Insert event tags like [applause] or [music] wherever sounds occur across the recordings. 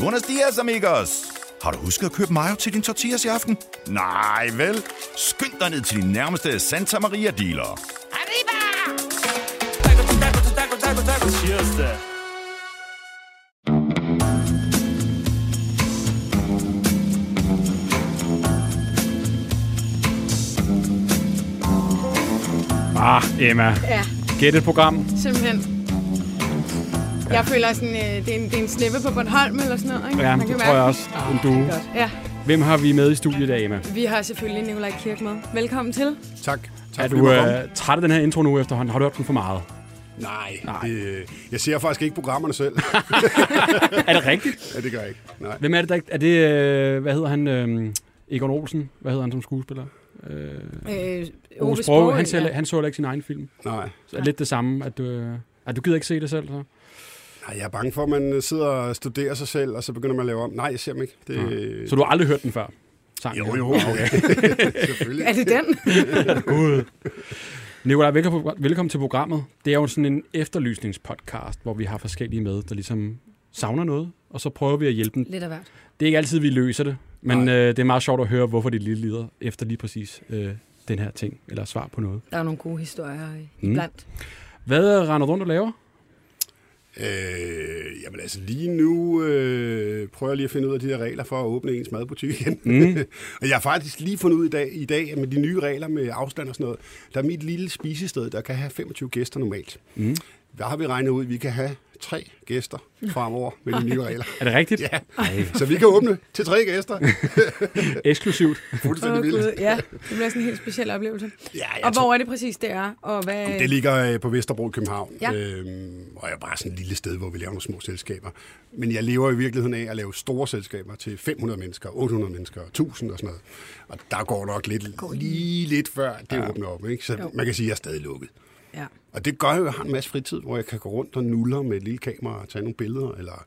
Buenos dias, amigos. Har du husket at købe mayo til din tortillas i aften? Nej, vel? Skynd dig ned til din nærmeste Santa Maria dealer. Arriba! Taco, taco, taco, taco, taco. Cheers, da. Ah, Emma. Ja, Gæt et program. simpelthen. Jeg føler sådan, øh, det, er en, det er en sneppe på Bornholm eller sådan noget, ikke? Ja, Man kan det tror jeg også. den. En det godt. Ja, Hvem har vi med i studiet i dag, Emma? vi har selvfølgelig Nikolaj Kirk med. Velkommen til. Tak. tak Er fordi du øh, træt af den her intro nu efterhånden? Har du hørt den for meget? Nej, Nej. Det, jeg ser faktisk ikke programmerne selv. [laughs] Er det rigtigt? ja, det gør jeg ikke. Nej. Hvem er det, der ikke... Er det... Øh, hvad hedder han? Øh, Egon Olsen? Hvad hedder han som skuespiller? Øh, Øh, Ove Sprogøe. Han, ja. ser, han så heller ikke sin egen film. Nej. Så er lidt det samme, at du... Øh, at du gider ikke se det selv, så? Nej, jeg er bange for, at man sidder og studerer sig selv, og så begynder man at lave om. Nej, jeg ser dem ikke. Det, Så du har aldrig hørt den før? Sangen Jo, jo, okay. [laughs] Selvfølgelig. Er det den? [laughs] Gud. Nikolaj, velkommen, til programmet. Det er jo sådan en efterlysningspodcast, hvor vi har forskellige med, der ligesom savner noget, og så prøver vi at hjælpe dem. Lidt af hvert. Det er ikke altid, vi løser det, men øh, det er meget sjovt at høre, hvorfor de lige lider efter lige præcis øh, den her ting, eller svar på noget. Der er nogle gode historier Mm. mm. iblandt. Hvad render du rundt og laver? Øh, jamen altså, lige nu øh, prøver jeg lige at finde ud af de der regler for at åbne ens madbutik igen. Mm. [laughs] og jeg har faktisk lige fundet ud i dag, i dag, med de nye regler med afstand og sådan noget, der er mit lille spisested, der kan have 25 gæster normalt. Mm. Der har vi regnet ud, at vi kan have tre gæster fremover med de nye regler. Er det rigtigt? Ja, så vi kan åbne til tre gæster. [laughs] Eksklusivt. Fuldstændig vildt. Gud, ja, det bliver sådan en helt speciel oplevelse. Ja, jeg Og tror- hvor er det præcis, det er? Og hvad... Det ligger øh, på Vesterbro i København, Ja. øhm, og er bare sådan et lille sted, hvor vi laver nogle små selskaber. Men jeg lever i virkeligheden af at lave store selskaber til 500 mennesker, 800 mennesker, 1000 og sådan noget. Og der går nok lidt, lige lidt før det ja. åbner op. Ikke? Så Jo. man kan sige, at jeg er stadig lukket. Ja. Og det gør jo, at jeg har en masse fritid, hvor jeg kan gå rundt og nuller med et lille kamera og tage nogle billeder, eller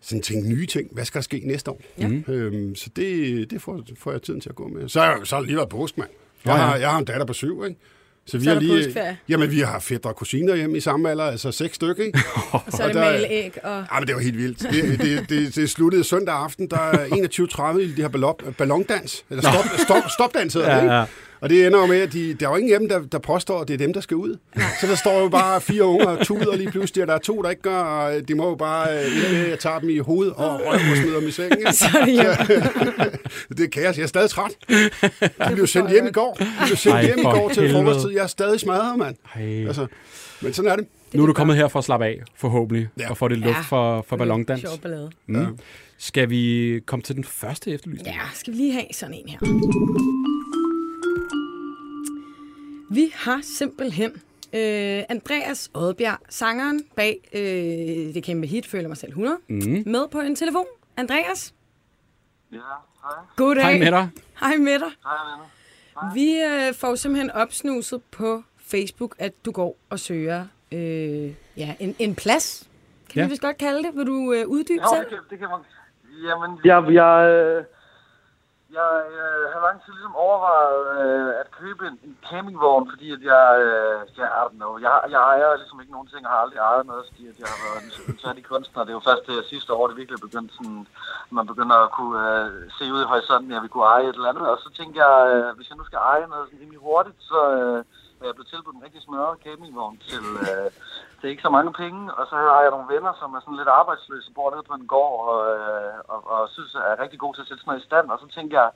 sådan tænke nye ting. Hvad skal der ske næste år? Ja. Øhm, så det, det får, får jeg tiden til at gå med. Så, er- så har det lige været påsk, mand. Jeg, har, jeg har en datter på syv, ikke? Så vi Så er har lige, påskeferie. jamen, vi har fædre og kusiner hjemme i samme alder, altså seks stykker, ikke? [laughs] Og så er det Og der- æg og... Ja, men det var helt vildt. Det, det, det, det sluttede søndag aften, der er [laughs] 21.30 i de her ballon, ballondans. Eller stop, stop, stopdans hedder Ja, det, ikke? ja. Og det ender jo med, at de, der er jo ingen hjemme, der, der påstår, at det er dem, der skal ud. Så der står jo bare fire unger og tuder lige pludselig, og der er to, der ikke gør, og de må jo bare øh, ind med, jeg tager dem i hovedet og røv og smider dem i sengen. ikke? Så er det. [laughs] Det er kaos. Jeg er stadig træt. [laughs] De blev sendt hjem i går. De blev sendt Ej, hjem i går til frokosttid. Jeg er stadig smadret, mand. Altså, men sådan er det. Nu er du kommet her for at slappe af, forhåbentlig, Ja. og få det luft Ja. for, for ballondans. Sjov ballade. Mm. Skal vi komme til den første efterlysning? Ja, skal vi lige have sådan en her. Vi har simpelthen øh, Andreas Oddbjerg, sangeren bag øh, det kæmpe hit, Føler mig selv 100, Mm. med på en telefon. Andreas, Ja, hej. goddag. Hej med dig. Hej med dig. Hej, venner. Vi øh, får simpelthen opsnuset på Facebook, at du går og søger øh, ja, en, en plads. Kan Ja. vi vist godt kalde det? Vil du øh, uddybe Jo, selv? det kan, det kan man... Jamen, jeg, jeg, øh, jeg øh, har lang tid ligesom overvejet øh, at købe en, en campingvogn, fordi at jeg, øh, jeg, I don't know, jeg, jeg ejer ligesom ikke nogen ting, og har aldrig ejet noget, fordi at jeg har været en, særlig kunstner. Det er jo først det sidste år, det virkelig begyndte begyndt sådan, man begynder at kunne øh, se ud i horisonten, at jeg vil kunne eje et eller andet. Og så tænkte jeg, øh, hvis jeg nu skal eje noget sådan rimelig hurtigt, så øh, er jeg blev tilbudt en rigtig smadret campingvogn til, øh, til ikke så mange penge. Og så har jeg nogle venner, som er sådan lidt arbejdsløse, bor nede på en gård og, øh, og, og synes, jeg er rigtig god til at sætte sådan noget i stand. Og så tænkte jeg,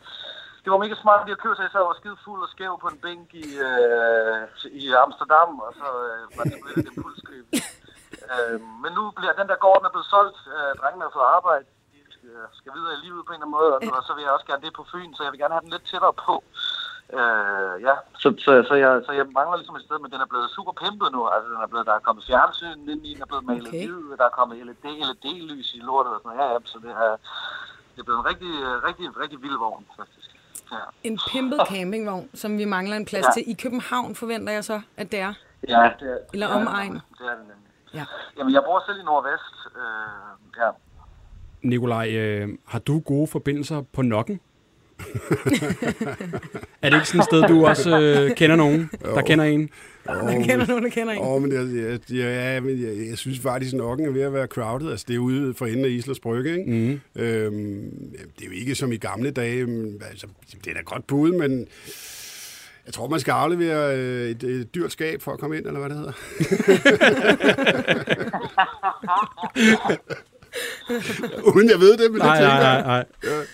det var mega smart lige at købe sig, jeg var skide fuld og skæv på en bænk i, øh, i Amsterdam, og så øh, var det sgu lidt et impulskøb. øh, men nu bliver den der gården er blevet solgt, øh, drengene har fået arbejde, de skal, skal videre i livet på en eller anden måde, og så vil jeg også gerne det på Fyn, så jeg vil gerne have den lidt tættere på. Øh, ja, så, så, så, jeg, så jeg mangler ligesom et sted, men den er blevet super pimpet nu. Altså, den er blevet, der er kommet fjernsyn ind i, den er blevet malet Okay. hvid, der er kommet LED, LED-lys i lortet og sådan noget. Ja, ja, så det er, det er blevet en rigtig, rigtig, rigtig vild vogn, faktisk. Ja. En pimpet campingvogn, som vi mangler en plads Ja. til. I København forventer jeg så, at det er. Ja, det er, Eller er omegn. Det er det nemlig. Ja. Jamen, jeg bor selv i Nordvest. Øh, ja. Nikolaj, øh, har du gode forbindelser på Nokken? [laughs] Er det ikke sådan et sted, du også øh, kender nogen, der kender en? Man kender nogen, der kender en. Åh, oh, men jeg, jeg, jeg, jeg, men jeg, jeg synes faktisk, at Nokken er ved at være crowded. Altså, det er ude for enden af Islands Brygge, ikke? Mm. Øhm, det er jo ikke som i gamle dage. Altså, det er da godt bud, men jeg tror, man skal aflevere øh, et, et dyrt skab for at komme ind, eller hvad det hedder. [laughs] [laughs] Uden jeg ved det, men Nej, det tænker nej, jeg. nej, nej.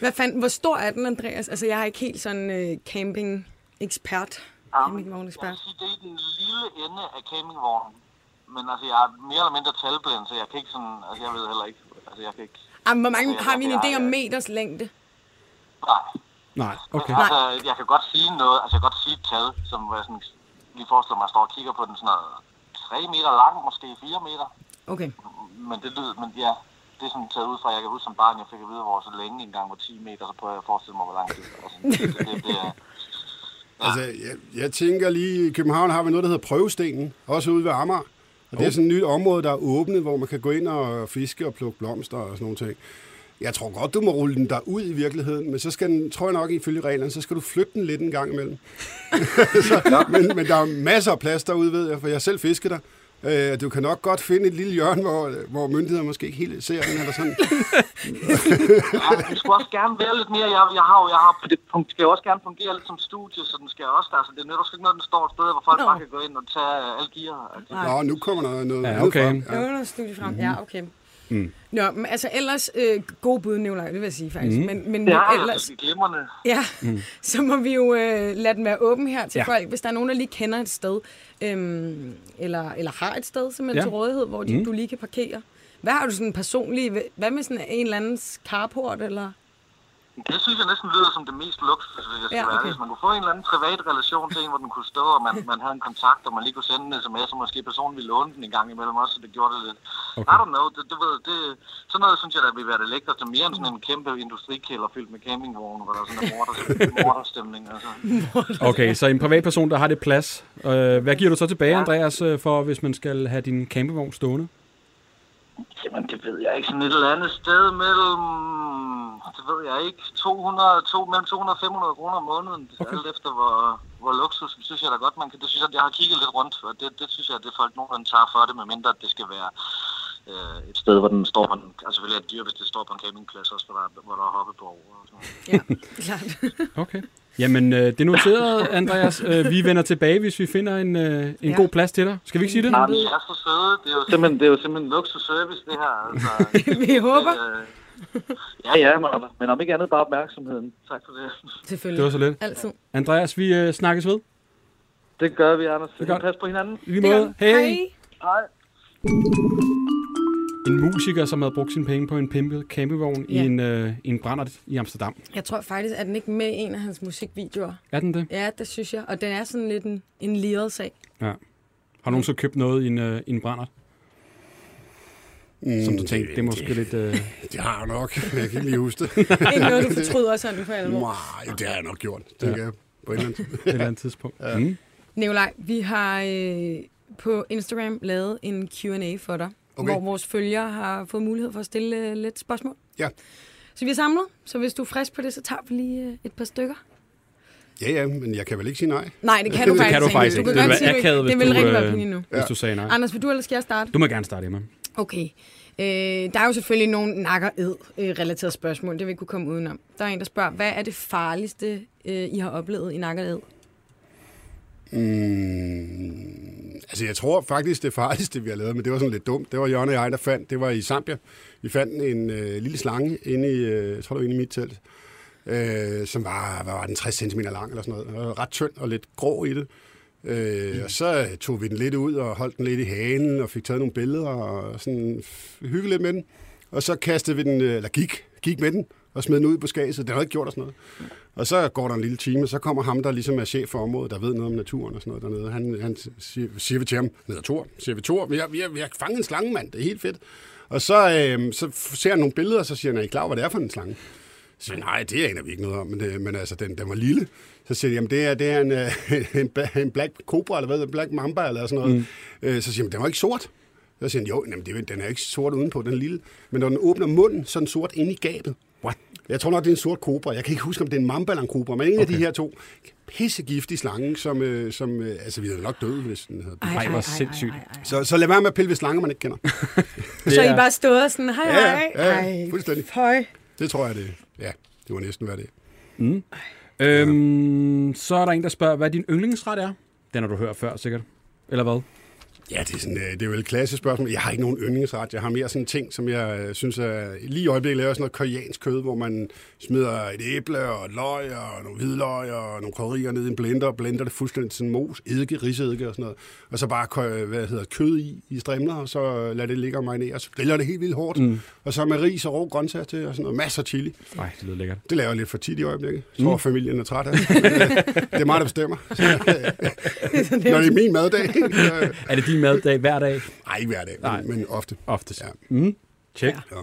Hvad fanden, hvor stor er den, Andreas? Altså, jeg er ikke helt sådan øh, camping-ekspert. Campingvogn-ekspert. Jeg sige, det er i den lille ende af campingvognen. Men altså, jeg er mere eller mindre talblind, så jeg kan ikke sådan... Altså, jeg ved heller ikke... Altså, jeg kan ikke... Jamen, hvor mange Altså, har vi en idé om jeg- meters længde? Nej. Nej, okay. Men, altså, jeg kan godt sige noget, altså jeg kan godt sige et tal, som jeg sådan, lige forestiller mig, at jeg står og kigger på den sådan noget 3 meter lang, måske 4 meter. Okay. Men det lyder, men ja, det er sådan taget ud fra, jeg kan huske som barn, jeg fik at vide, hvor så længe en gang var 10 meter, så prøver jeg at forestille mig, hvor lang tid det det, det, er, [laughs] Altså, jeg, jeg tænker lige, i København har vi noget, der hedder Prøvestenen, også ude ved Amager. Og det er sådan et nyt område, der er åbnet, hvor man kan gå ind og fiske og plukke blomster og sådan nogle ting. Jeg tror godt, du må rulle den der ud i virkeligheden, men så skal den, tror jeg nok, ifølge reglerne, så skal du flytte den lidt en gang imellem. [laughs] så, men, men der er masser af plads derude, ved jeg, for jeg selv fisker der. Øh, du kan nok godt finde et lille hjørne, hvor, hvor myndigheder måske ikke helt ser den, eller sådan. [laughs] ja, det skulle også gerne være lidt mere, jeg, jeg har jo, jeg har, det fun- skal jo også gerne fungere lidt som studie, så den skal også, altså det nytter ikke noget, den står et sted, hvor folk Nå. bare kan gå ind og tage alle gear. Altså. Nå, nu kommer der noget Ja, okay. frem. Ja. Under studie frem. Ja, okay. Mm. Nå, men altså ellers, øh, god bud, Nicolaj, det vil jeg sige faktisk. Mm. Men, men jeg ellers, altså glimrende. ja, mm. så må vi jo øh, lade den være åben her til Ja. ja. folk, hvis der er nogen, der lige kender et sted, øhm, eller, eller har et sted simpelthen Ja. til rådighed, hvor de, mm. du lige kan parkere. Hvad har du sådan personligt, hvad med sådan en eller andens carport, eller? Det synes jeg næsten lyder som det mest luksus, hvis jeg skal Ja, ja, okay. være. Hvis man kunne få en eller anden privat relation til en, hvor den kunne stå, og man, man havde en kontakt, og man lige kunne sende en sms, og måske personen ville låne den en gang imellem også, så det gjorde det lidt. Okay. I don't know, det, det, ved, det, sådan noget synes jeg, der vil være det er mere end sådan en kæmpe industrikælder fyldt med campingvogne, hvor der er sådan en morder, [laughs] morderstemning. Altså. Okay, så en privatperson, der har det plads. Øh, hvad giver du så tilbage, Andreas, øh, for hvis man skal have din campingvogn stående? Jamen, det ved jeg ikke. Sådan et eller andet sted mellem, det ved jeg ikke, 200, to, mellem 200 og 500 kroner om måneden. Okay. Alt efter, hvor, hvor luksus, det synes jeg da godt, man kan. Det synes jeg, jeg har kigget lidt rundt, og det, det synes jeg, det folk nogenlunde tager for det, medmindre at det skal være øh, et sted, hvor den står på en, altså selvfølgelig er det dyr, hvis det står på en campingplads også, hvor der, er- hvor der er hoppeborg og sådan noget. Ja, klart. Okay. Jamen, øh, det er noteret, Andreas. Øh, vi vender tilbage, hvis vi finder en, øh, en Ja. god plads til dig. Skal vi ikke sige det? Nej, men I er så søde. Det er jo simpelthen, det er jo simpelthen luksusservice, det her. Altså, [laughs] vi håber. øh, ja, ja, men, men om ikke andet bare opmærksomheden. Tak for det. Selvfølgelig. Det var så lidt. Altid. Andreas, vi øh, snakkes ved. Det gør vi, Anders. Det godt. Pas på hinanden. I lige Det gør måde. vi. Hey. Hej. En musiker, som havde brugt sine penge på en pimpet campingvogn ja. i Ja. en, øh, i en brændert i Amsterdam. Jeg tror faktisk, at den ikke med i en af hans musikvideoer. Er den det? Ja, det synes jeg. Og den er sådan lidt en, en liret sag. Ja. Har nogen så købt noget i en, øh, i en brændert? Som du tænkte, det er måske lidt... Øh... [laughs] Det har jeg nok. Jeg kan ikke lige huske det. [laughs] Ikke noget, du fortryder sådan for alvor. Nej, det har jeg nok gjort, tænker jeg. På en eller anden [laughs] et eller andet tidspunkt. Ja. Mm. Nikolaj, vi har øh, på Instagram lavet en Q&A for dig, Okay. hvor vores følgere har fået mulighed for at stille øh, lidt spørgsmål. Ja. Så vi har samlet, så hvis du er frisk på det, så tager vi lige øh, et par stykker. Ja, ja, men jeg kan vel ikke sige nej. Nej, det kan du [laughs] Det faktisk kan du ikke. faktisk Du ikke. kan Det godt ville sige, akavet, det vil du, rigtig være øh, pinligt nu. hvis du sagde nej. Anders, vil du, eller skal jeg starte? Du må gerne starte, Emma. Okay. Øh, der er jo selvfølgelig nogle nakker ed øh, relaterede spørgsmål, det vil ikke kunne komme udenom. Der er en, der spørger, hvad er det farligste, øh, I har oplevet i nakker ed? Mm, altså, jeg tror faktisk, det farligste, vi har lavet, men det var sådan lidt dumt. Det var Jørgen og jeg, der fandt. Det var i Zambia. Vi fandt en øh, lille slange inde i, øh, jeg tror, det var inde i mit telt, øh, som var, hvad var den, 60 cm lang eller sådan noget. Og ret tynd og lidt grå i det. Øh, og så tog vi den lidt ud og holdt den lidt i hanen og fik taget nogle billeder og sådan hygge lidt med den. Og så kastede vi den, øh, eller gik, gik med den og smed den ud på skadset. Det har ikke gjort os noget. Og så går der en lille time, og så kommer ham, der ligesom er chef for området, der ved noget om naturen og sådan noget dernede. Han, han siger, siger vi til ham, hedder Thor, siger vi Thor, vi har, vi, har, vi har fanget en slange, mand, det er helt fedt. Og så, øh, så ser han nogle billeder, og så siger han, er I klar, hvad det er for en slange? Så siger nej, det aner vi ikke noget om, men, det, men altså, den, den var lille. Så siger de, jamen det er, det er en, øh, [laughs] en, en black cobra, eller hvad, en black mamba, eller sådan noget. Mm. Øh, så siger han, den var ikke sort. Så siger han, jo, jamen, det, er- den er ikke sort udenpå, den er lille. Men når den åbner munden, så er den sort inde i gabet. Jeg tror nok, det er en sort kobra. Jeg kan ikke huske, om det er en mamba eller en kobra, men en okay. af de her to pissegiftige slange, som, øh, som øh, altså vi er nok døde, hvis den havde. Ej, hvor sindssygt. Så, så lad være med at pille ved slanger, man ikke kender. [laughs] Så I bare stod og sådan, hej, Ja, hej. ja, Ej, fuldstændig. Høj. Det tror jeg, det Ja, det var næsten, hvad det er. Øhm, så er der en, der spørger, hvad din yndlingsret er. Den har du hørt før, sikkert. Eller hvad? Ja, det er, sådan, øh, det er jo et klassisk spørgsmål. Jeg har ikke nogen yndlingsret. Jeg har mere sådan ting, som jeg øh, synes er... Lige i øjeblikket laver sådan noget koreansk kød, hvor man smider et æble og et løg og nogle hvidløg og nogle krydderier ned i en blender og blender det fuldstændig til sådan mos, eddike, riseddike og sådan noget. Og så bare hvad hedder, kød i, i strimler, og så lad det ligge og marinere, og så griller det helt vildt hårdt. Mm. Og så med ris og rå grøntsager til og sådan noget. Masser af chili. Nej, det lyder lækkert. Det laver jeg lidt for tit i øjeblikket. Tror, mm. familien er træt af det. Øh, det er mig, der bestemmer. [laughs] Så, øh, Når det er min maddag. så- Er det din maddag hver dag? Nej, ikke hver dag, Nej. men, men ofte. Oftest. Ja. Mm. Tjek. Ja.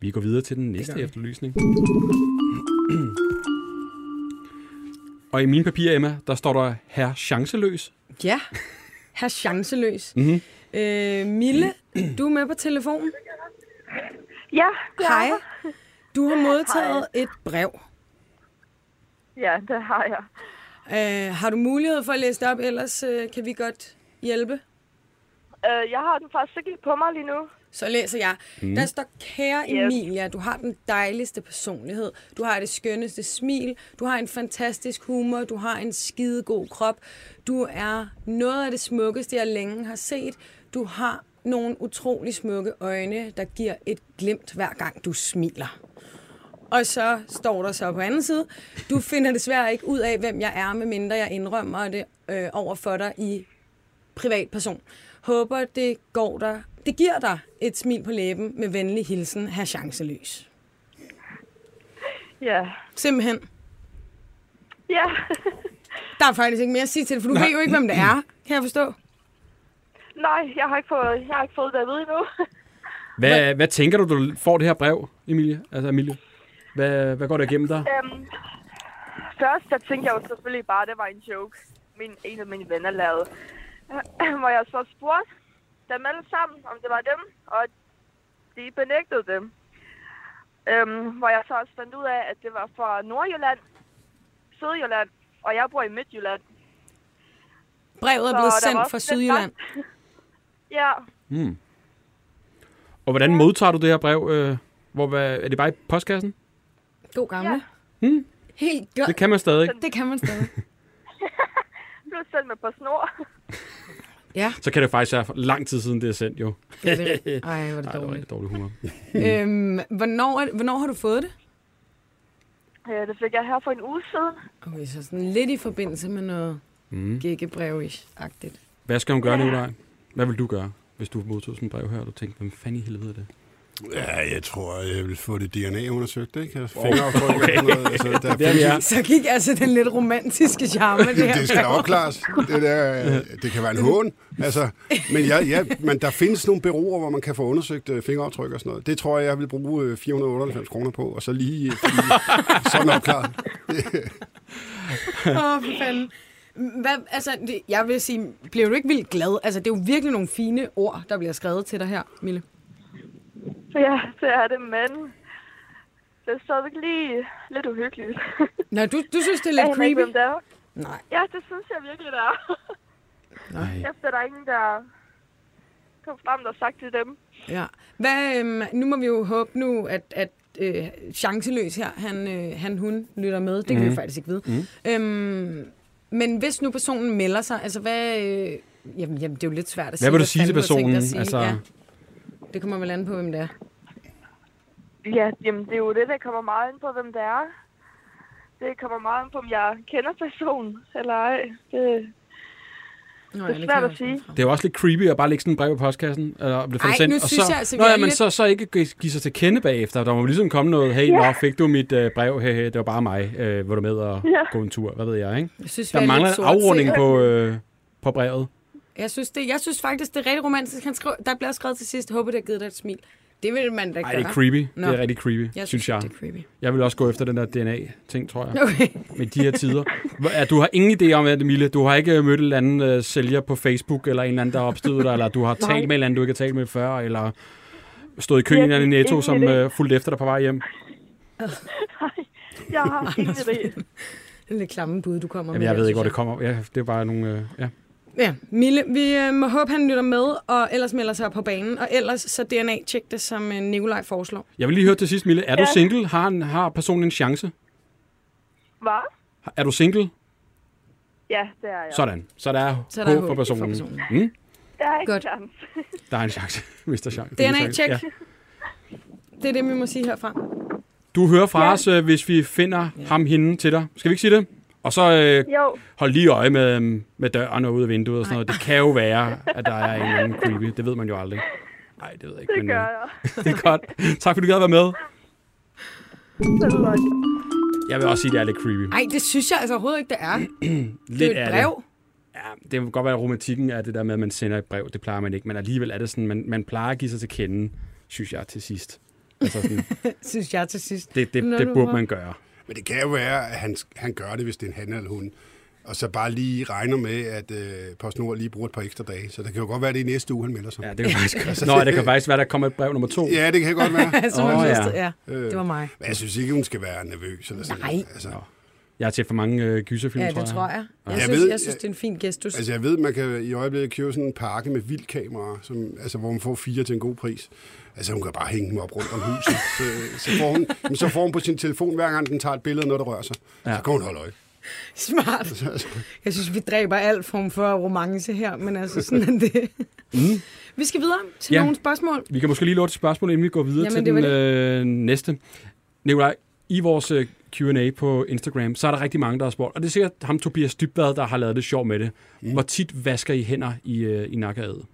Vi går videre til den næste efterlysning. [clears throat] Og i mine papirer, Emma, der står der herr chanceløs. Ja, her chanceløs. Mhm. Mm-hmm. Øh, Mille, du er med på telefonen. Ja, det Hej. er. Du har modtaget et brev. Ja, det har jeg. Øh, har du mulighed for at læse det op, ellers øh, kan vi godt hjælpe? Øh, jeg har den faktisk ikke på mig lige nu. Så læser jeg. Mm. Der står, kære Yes. Emilia, du har den dejligste personlighed. Du har det skønneste smil. Du har en fantastisk humor. Du har en skide god krop. Du er noget af det smukkeste, jeg længe har set. Du har nogle utrolig smukke øjne, der giver et glimt hver gang du smiler. Og så står der så på anden side, du finder desværre ikke ud af, hvem jeg er, medmindre jeg indrømmer det øh, over for dig i privatperson. Håber, det går dig. Det giver dig et smil på læben med venlig hilsen, her chanceløs. Ja. Simpelthen. Ja. [laughs] Der er faktisk ikke mere at sige til det, for du ved jo ikke, hvem det er, kan jeg forstå. Nej, jeg har ikke fået, jeg har ikke fået det at vide endnu. [laughs] Hvad, hvad tænker du, du får det her brev, Emilie? Altså, Emilie? Hvad, hvad går der igennem dig? øhm, først, der tænkte jeg jo selvfølgelig bare, at det var en joke. Min, en af mine venner lavede. [clears throat] Hvor jeg så spurgte dem alle sammen, om det var dem, og de benægtede dem. Øhm, hvor jeg så også fandt ud af, at det var fra Nordjylland, Sydjylland, og jeg bor i Midtjylland. Brevet er blevet sendt fra Sydjylland. [laughs] Ja, Mm. Og hvordan modtager du det her brev? Øh, hvor, hvad, er det bare i postkassen? God gamle. Ja. Hmm. Helt godt. Det kan man stadig. Det kan man stadig. [laughs] [laughs] plus selv med på snor. Ja, Så kan det faktisk være lang tid siden, det er sendt, jo. det er det. Ej, hvor er det [laughs] Nej, det var dårligt. dårlig humor. [laughs] Øhm, hvornår, er, hvornår har du fået det? Øh, det fik jeg her for en uge siden. Okay, så sådan lidt i forbindelse med noget Mm. gækkebrev-agtigt. Hvad skal hun gøre, Nicolaj? Hvad vil du gøre, hvis du modtog sådan et brev her, og du tænkte, hvem fanden i helvede er det? Ja, jeg tror, jeg vil få det DNA undersøgt, ikke? Fingeraftryk okay. sådan noget. Altså, der [laughs] Der er. Så gik altså den lidt romantiske charme, det her det skal opklares. Det, der, øh, det kan være en hån. Altså, men, ja, ja, men der findes nogle byråer, hvor man kan få undersøgt øh, fingeraftryk og sådan noget. Det tror jeg, jeg vil bruge øh, 498 kroner på, og så lige, øh, sådan opklaret. [laughs] Åh, for fanden. Hvad, altså, det, jeg vil sige, bliver du ikke vildt glad? Altså, det er jo virkelig nogle fine ord, der bliver skrevet til dig her, Mille. [laughs] Ja, det er det, men det er stadigvæk lige lidt uhyggeligt. Nå, du, du synes, det er Jeg lidt ikke, creepy? det er. Nej. Ja, det synes jeg virkelig, det er. [laughs] Nej. Efter der er ingen, der kom frem og sagt til dem. Ja. Hvad, øhm, nu må vi jo håbe nu, at, at øh, chanceløs her, han, øh, han, hun lytter med. Det kan mm. vi jo faktisk ikke vide. Mm. Øhm, men hvis nu personen melder sig, altså hvad... Øh, jamen, jamen, det er jo lidt svært at sige. Hvad vil du sige til personen? sige. Altså, Ja, det kommer vel an på, hvem det er. Ja, jamen det er jo det, der kommer meget ind på, hvem det er. Det kommer meget ind på, om jeg kender personen eller ej. Det, Nå, Det er svært at sige. det er jo også lidt creepy at bare lægge sådan en brev i postkassen, eller blive Ej, sendt, nu og synes så, jeg altså, Nå, er ja, men lidt- så, så ikke give sig til kende bagefter. Der må ligesom komme noget, hey, nå, fik du mit øh, brev, hey, hey, det var bare mig, øh, var du med og Ja. gå en tur, hvad ved jeg, ikke? Jeg synes, Der er mangler en afrunding på, øh, på brevet. Jeg synes, det, jeg synes faktisk, det er rigtig romantisk. Han skrev, der bliver skrevet til sidst, håber, det har givet dig et smil. Det vil man da Ej, gøre. det er creepy. Nå. Det er rigtig creepy, Jeg synes jeg. Det er creepy. Jeg vil også gå efter den der DNA-ting, tror jeg, Okay. [laughs] med de her tider. Ja, du har ingen idé om, at Emilie, du har ikke mødt en eller anden øh, sælger på Facebook, eller en eller anden, der har opstødet dig, eller du har [laughs] talt med en eller anden, du ikke har talt med før, eller stået i køen i en eller anden netto, som øh, fulgte efter dig på vej hjem. [laughs] Nej, jeg har ingen idé. Det er lidt klamme bud, du kommer Jamen, med. jeg ved ikke, hvor synes det kommer. Ja, det er bare nogle... Øh, ja. Ja, Mille, vi øh, må håbe, han lytter med, og ellers melder sig på banen. Og ellers så DNA-tjek det, som øh, Nikolaj foreslår. Jeg vil lige høre til sidst, Mille. Er du Ja. single? Har, en, har personen en chance? Hvad? Er du single? Ja, det er jeg. Sådan. Så der er, Så er der håb for håb for personen. personen. Mm? Der er ikke Godt. chance. [laughs] Der er en chance. [laughs] Mister chance. DNA-tjek. Ja. Det er det, vi må sige herfra. Du hører fra os, øh, hvis vi finder ham hende til dig. Skal vi ikke sige det? Og så øh, Jo, hold lige øje med, øh, med døren og ud af vinduet og sådan noget. Det kan jo være, at der er en eller anden creepy. Det ved man jo aldrig. Nej, det ved jeg ikke. det men, gør øh, jeg. [laughs] det er godt. Tak fordi du gad være med. Jeg vil også sige, at det er lidt creepy. Nej, det synes jeg altså overhovedet ikke, det er. [clears throat] Lidt Det er er et brev. Ja, det kan godt være, at romantikken er det der med, at man sender et brev. Det plejer man ikke. Men alligevel er det sådan, man, man plejer at give sig til kende, synes jeg, til sidst. Altså sådan, [laughs] synes jeg til sidst. det, det, Nå, det burde man gøre. Men det kan jo være, at han, han gør det, hvis det er en han eller hun. Og så bare lige regner med, at øh, PostNord lige bruger et par ekstra dage. Så det kan jo godt være, at det er næste uge, han melder sig. Ja, det kan [laughs] faktisk. Nå, det kan faktisk være, der kommer et brev nummer to. Ja, det kan godt være. [laughs] Som oh, ja. ja. det var mig. Men jeg synes ikke, hun skal være nervøs. Eller sådan. Nej. Altså, Jeg har set for mange øh, gyserfilm, Ja, tror det jeg. tror jeg. Jeg, Jeg synes, ved- jeg synes, det er en fin gestus. altså, jeg ved, man kan i øjeblikket købe sådan en pakke med vildkameraer, som, altså, hvor man får fire til en god pris. Altså, hun kan bare hænge dem op rundt om huset. Så, så, får hun, jamen, så får hun på sin telefon, hver gang den tager et billede af noget, der rører sig. Ja. Så kan hun holde øje. Smart. Jeg synes, vi dræber alt form for romance her, men altså sådan er det. Mm. Vi skal videre til Ja. ja. nogle spørgsmål. Vi kan måske lige låte et spørgsmål, inden vi går videre Jamen, til det den øh, næste. Nikolaj, i vores øh, Q&A på Instagram, så er der rigtig mange, der har spurgt, og det er sikkert ham Tobias Dybvad, der har lavet det sjov med det. Mm. Hvor tit vasker I hænder i, øh, i nakkeadet?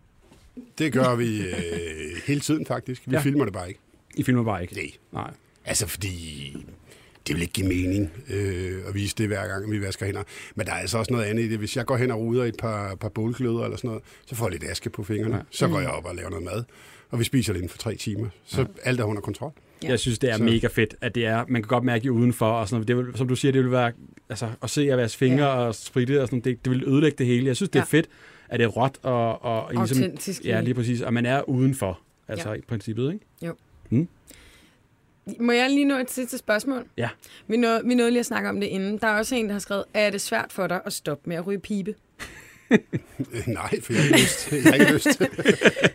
Det gør vi øh, hele tiden, faktisk. Vi Ja. filmer det bare ikke. I filmer bare ikke? Nej. Nej. Altså, fordi det vil ikke give mening øh, at vise det hver gang, vi vasker hænder. Men der er altså også noget andet i det. Hvis jeg går hen og ruder et par, par bålgløder eller sådan noget, så får jeg lidt aske på fingrene. Ja. Så går jeg op og laver noget mad. Og vi spiser det inden for tre timer. Så ja. alt er under kontrol. Ja. Jeg synes, det er så. Mega fedt, at det er, man kan godt mærke i udenfor, og sådan noget. Det vil, som du siger, det vil være, altså, at se at vaske fingre ja. og spritte og sådan noget, det, det vil ødelægge det hele. Jeg synes, det er Ja. fedt, at det er råt og, og, og Autentisk. ja, lige præcis, og man er udenfor, altså Ja. i princippet, ikke? Må jeg lige nå et sidste spørgsmål? Ja. Vi nåede, vi nåede lige at snakke om det inden. Der er også en, der har skrevet, er det svært for dig at stoppe med at ryge pibe? Øh, [laughs] Nej, for jeg har ikke lyst. Jeg har ikke lyst.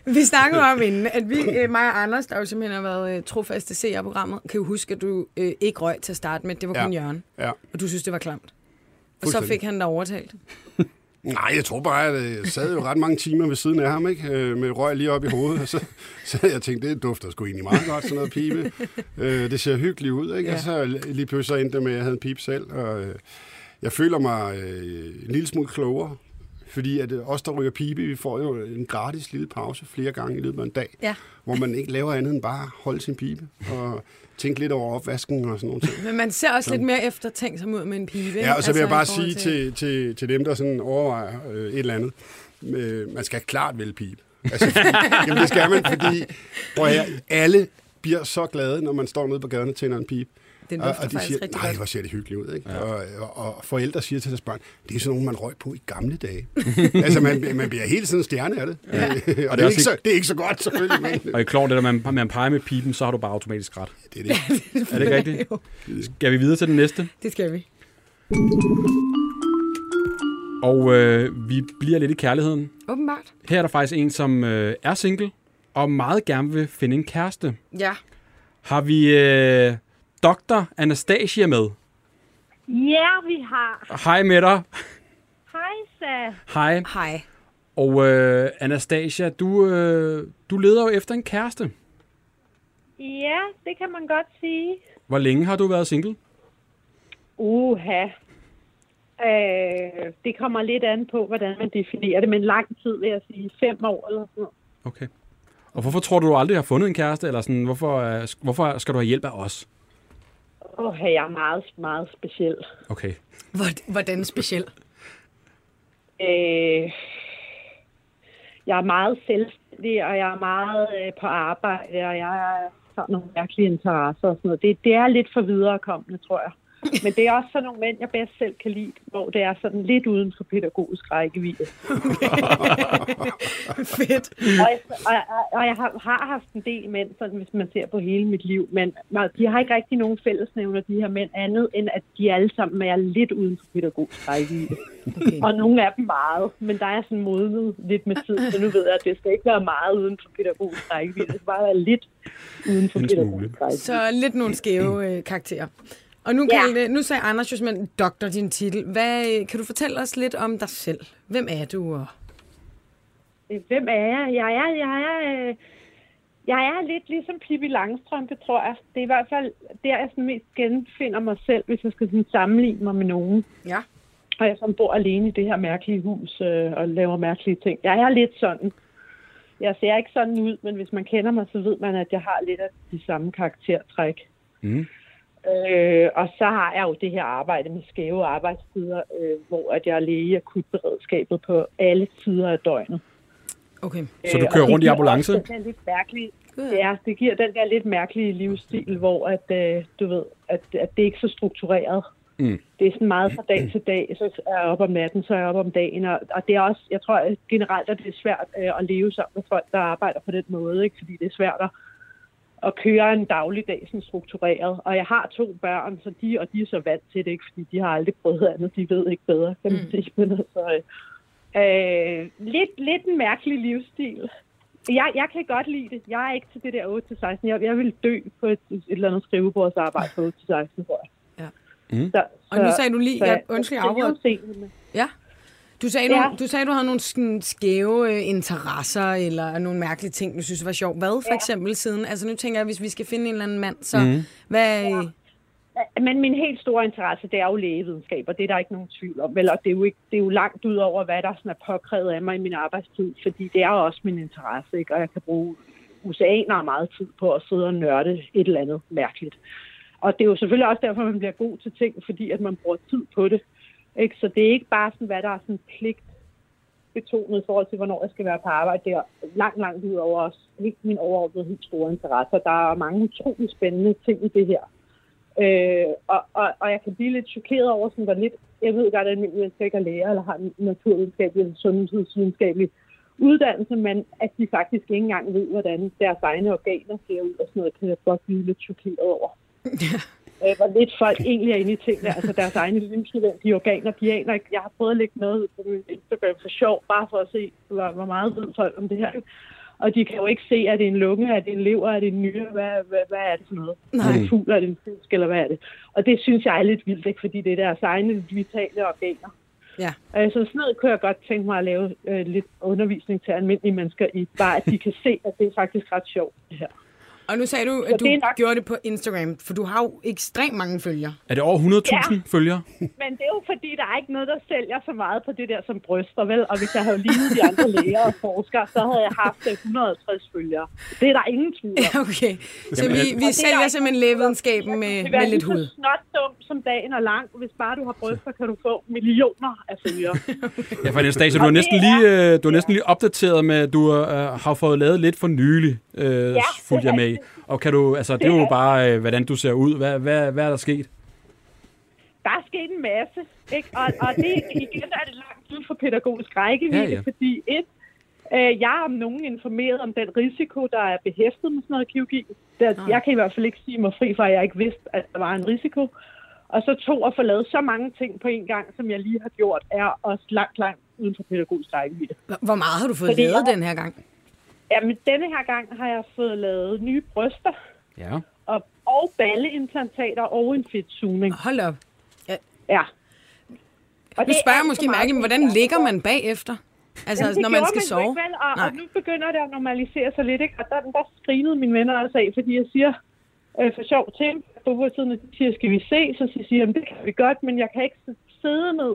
[laughs] Vi snakkede om inden, at vi, øh, mig og Anders, der jo simpelthen har været øh, trofaste seere af programmet, kan jo huske, at du øh, ikke røg til at starte med. Det var kun Ja. Jørgen, Ja. og du synes, det var klamt. Og så fik han dig overtalt. [laughs] Nej, jeg tror bare, at jeg sad jo ret mange timer ved siden af ham, ikke? Øh, med røg lige op i hovedet. Og så, så jeg tænkt, det dufter sgu egentlig meget godt, sådan noget pibe. Øh, det ser hyggeligt ud, ikke? Ja. Og så lige pludselig endte det med, at jeg havde en pipe selv. Og øh, jeg føler mig øh, en lille smule klogere. Fordi at øh, os, der ryger pibe, vi får jo en gratis lille pause flere gange i løbet af en dag. Ja. Hvor man ikke laver andet end bare holde sin pibe. Og tænke lidt over opvasken og sådan nogle ting. Men man ser også lidt mere eftertænksom ud med en pibe. Ja, og så vil jeg bare Altså, sige forhold til, til, til dem, der sådan overvejer øh, et eller andet, øh, man skal klart vælge pibe. Altså, fordi, [laughs] jamen det skal man, fordi prøv høre, alle bliver så glade, når man står nede på gaden og tænder en pibe. Den og, og de faktisk siger, rigtig nej, godt." hvor ser det hyggeligt ud. Ikke? Ja. Og, og, og, forældre siger til deres børn, det er sådan nogle, man røg på i gamle dage. [laughs] altså, man, man bliver helt sådan en stjerne af det. Ja. og det, er også ikke så, det er ikke så godt, selvfølgelig. Men, Og i klart det, at man, man peger med pipen, så har du bare automatisk ret. [laughs] det er det. Er det ikke rigtigt? Jo, Skal vi videre til den næste? det skal vi. Og øh, vi bliver lidt i kærligheden. Åbenbart. Her er der faktisk en, som øh, er single, og meget gerne vil finde en kæreste. Ja. Har vi øh, Dr. Anastasia med? Ja, vi har. Hej med dig. Hej, Sa. Hej. Hej. Og øh, Anastasia, du, øh, du leder jo efter en kæreste. Ja, det kan man godt sige. Hvor længe har du været single? Uha. Øh, det kommer lidt an på, hvordan man definerer det, men lang tid vil jeg sige. Fem år eller sådan noget. Okay. Og hvorfor tror du, du aldrig har fundet en kæreste? Eller sådan, hvorfor, hvorfor skal du have hjælp af os? Åh, jeg er meget, meget speciel. Okay. Hvor- Hvordan speciel? Øh, jeg er meget selvstændig, og jeg er meget øh, på arbejde, og jeg har nogle mærkelige interesser og sådan noget. Det, det er lidt for viderekommende, tror jeg. [laughs] Men det er også sådan nogle mænd, jeg bedst selv kan lide, hvor det er sådan lidt uden for pædagogisk rækkevidde. [laughs] Fedt. Og jeg, og, og, og jeg har, har haft en del mænd, sådan, hvis man ser på hele mit liv, men de har ikke rigtig nogen fællesnævner, de her mænd, andet end at de alle sammen er lidt uden for pædagogisk rækkevidde. Okay. Og nogle af dem meget, men der er sådan modnet lidt med tid, så nu ved jeg, at det skal ikke være meget uden for pædagogisk rækkevidde. Det skal bare være lidt uden for pædagogisk rækkevidde. Så lidt nogle skæve øh, karakterer. Og nu, Ja. kaldte, nu sagde Anders jo simpelthen doktor din titel. Hvad, kan du fortælle os lidt om dig selv? Hvem er du? Og... Øh, Hvem er jeg? Jeg er, jeg er, øh, jeg er lidt ligesom Pippi Langstrømpe, tror jeg. Det er i hvert fald der, jeg sådan mest genfinder mig selv, hvis jeg skal sådan sammenligne mig med nogen. Ja. Og jeg som bor alene i det her mærkelige hus øh, og laver mærkelige ting. Jeg er lidt sådan. Jeg ser ikke sådan ud, men hvis man kender mig, så ved man, at jeg har lidt af de samme karaktertræk. Mm. Øh, og så har jeg jo det her arbejde med skæve arbejdstider, øh, hvor at jeg er læge i akutberedskabet på alle tider af døgnet. Så Okay. du Øh, kører og det rundt i ambulance? også Den lidt mærkelige, ja, det giver den der lidt mærkelige livsstil, hvor at, øh, du ved, at, at det ikke er så struktureret. Mm. Det er sådan meget fra dag til dag. Så er jeg oppe om natten, så er jeg oppe om dagen. Og, og det er også, jeg tror at generelt, at det er svært øh, at leve sammen med folk, der arbejder på den måde. Ikke? Fordi det er svært at, at køre en dagligdag sådan struktureret. Og jeg har to børn, så de, og de er så vant til det, ikke? fordi de har aldrig prøvet andet. De ved ikke bedre, kan man sige. Men altså, øh, øh, lidt, lidt en mærkelig livsstil. Jeg, jeg kan godt lide det. Jeg er ikke til det der 8-16. Jeg, jeg vil dø på et, et eller andet skrivebordsarbejde på 8-16, tror jeg. Ja. Mm. Så, Og nu sagde du lige, så jeg, undskyld, jeg så afbrød. Ja. Du sagde, Ja. nogle, du sagde, du havde nogle sådan skæve øh, interesser, eller nogle mærkelige ting, du synes var sjovt. Hvad for Ja. eksempel siden? Altså nu tænker jeg, hvis vi skal finde en eller anden mand, så Mhm. hvad... Men min helt store interesse, det er jo lægevidenskab, og det er der ikke nogen tvivl om. Vel, og det er, jo ikke, det er jo langt ud over, hvad der sådan er påkrævet af mig i min arbejdstid, fordi det er også min interesse, ikke? og jeg kan bruge oceaner meget tid på at sidde og nørde et eller andet mærkeligt. Og det er jo selvfølgelig også derfor, man bliver god til ting, fordi at man bruger tid på det. Ikke? Så det er ikke bare sådan, hvad der er sådan pligt betonet i forhold til, hvornår jeg skal være på arbejde. Det er langt, langt ud over også helt min overordnede helt store interesse. Der er mange utrolig spændende ting i det her. Øh, og, og, og jeg kan blive lidt chokeret over, sådan, hvor lidt, jeg ved godt, at almindelige mennesker ikke er læger, eller har en naturvidenskabelig eller sundhedsvidenskabelig uddannelse, men at de faktisk ikke engang ved, hvordan deres egne organer ser ud, og sådan noget, kan jeg godt blive lidt chokeret over. [laughs] Øh, hvor lidt folk egentlig er inde i tingene, altså deres egne livsnødvendige organer, de aner ikke. Jeg har prøvet at lægge noget på min Instagram for sjov, bare for at se, hvor, hvor meget ved folk om det her. Og de kan jo ikke se, er det en lunge, er det en lever, er det en nyre, hvad, hvad, hvad er det for noget? Nej. Er det en fugl, er det en fisk, eller hvad er det? Og det synes jeg er lidt vildt, ikke? fordi det er deres egne vitale organer. Ja. Øh, Så sådan noget kunne jeg godt tænke mig at lave øh, lidt undervisning til almindelige mennesker i, bare at de kan se, at det er faktisk ret sjovt, det her. Og nu sagde du, Så at du det er nok- gjorde det på Instagram, for du har jo ekstremt mange følgere. Er det over 100.000 Ja. følgere? [laughs] Men det er jo fordi, der er ikke noget, der sælger så meget på det der som bryster, vel? Og hvis jeg havde lignet de andre læger og forskere, så havde jeg haft øh, 150 følgere. Det er der ingen tvivl om. [laughs] Okay, så Jamen, vi, er- vi det er sælger simpelthen lægevidenskaben med, Det med lidt hud. snot dum som dagen er lang. Hvis bare du har bryster, kan du få millioner af følgere. [laughs] Ja, for Anastasia, du det næsten lige, øh, du har næsten lige opdateret med, du øh, har fået lavet lidt for nylig, øh, Ja, fuldt jeg er med. Og kan du, altså, det er jo bare, øh, hvordan du ser ud. Hvad, hvad, hvad er der sket? Der er sket en masse, ikke? Og, og det igen er det langt ud for pædagogisk rækkevidde, Ja, ja. fordi et, jeg er om nogen informeret om den risiko, der er behæftet med sådan noget kirurgi. Der, Ah. jeg kan i hvert fald ikke sige mig fri for, at jeg ikke vidste, at der var en risiko. Og så to, at få lavet så mange ting på en gang, som jeg lige har gjort, er også langt, langt uden for pædagogisk rækkevidde. Hvor- meget har du fået Fordi lavet jeg- den her gang? Jamen, denne her gang har jeg fået lavet nye bryster Ja. og, og balleimplantater og en fedtsugning. Hold op. Ja. Og Nu det spørger er jeg måske, meget, Mærke, men hvordan ligger man bagefter? Altså, Jamen, når man skal jo sove? Ikke, vel? Og, Nej. og nu begynder det at normalisere sig lidt, ikke? Og der, der skrinede mine venner også af, fordi jeg siger, øh, for sjov til, på på siden, at de siger, skal vi se? Så siger jeg, det kan vi godt, men jeg kan ikke sidde ned.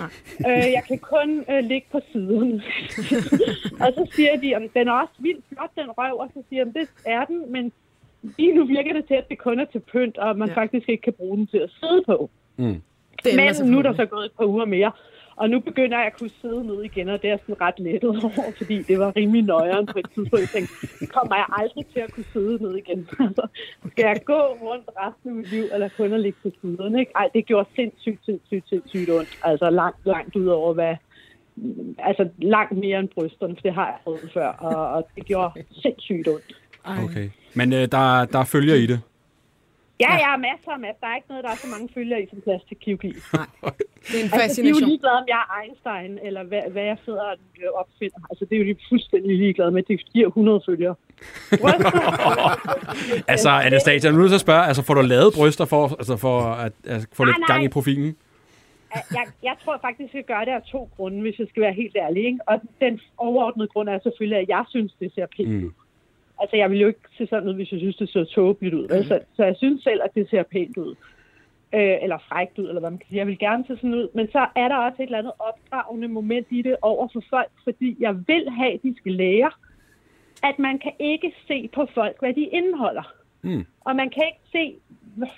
Nej. Øh, jeg kan kun øh, ligge på siden. [laughs] og så siger de, at den er også vildt flot, den røv, og så siger jeg, det er den, men lige nu virker det til, at det kun er til pynt, og man Ja. faktisk ikke kan bruge den til at sidde på. Mm. Det Men nu er der så gået et par uger mere. Og nu begynder jeg at kunne sidde ned igen, og det er sådan ret lettet [laughs] over, fordi det var rimelig nøjeren på et tidspunkt. Jeg tænkte, kommer jeg aldrig til at kunne sidde ned igen? Altså, [laughs] skal jeg gå rundt resten af mit liv, eller kun at ligge på siden? Ikke? Ej, det gjorde sindssygt, sindssygt, sindssygt ondt. Altså langt, langt ud over, hvad, altså langt mere end brysterne, for det har jeg prøvet før, og, og det gjorde sindssygt ondt. Okay. Men øh, der, der følger i det. Ja, jeg har masser af map. Der er ikke noget, der er så mange følger i som plastikkirurgi. [laughs] Det er en Altså, de er jo fascination. ligeglade, om jeg er Einstein, eller hvad, hvad jeg sidder og opfinder. Altså, det er jo de fuldstændig ligeglade med. Det giver 100 følgere. [laughs] Altså, Anastasia, nu er jeg nødt til at spørge, altså, får du lavet bryster for, altså, for at, at få lidt Nej, gang nej. i profilen? jeg, jeg tror faktisk, jeg gør det af to grunde, hvis jeg skal være helt ærlig. Ikke? Og den overordnede grund er selvfølgelig, at jeg synes, det ser pænt ud. Mm. Altså, jeg vil jo ikke se sådan ud, hvis jeg synes, det ser tåbeligt ud. Mm. Så, så jeg synes selv, at det ser pænt ud. Øh, eller frækt ud, eller hvad man kan sige. Jeg vil gerne se sådan ud. Men så er der også et eller andet opdragende moment i det over for folk, fordi jeg vil have, at de skal lære, at man kan ikke se på folk, hvad de indeholder. Mm. Og man kan ikke se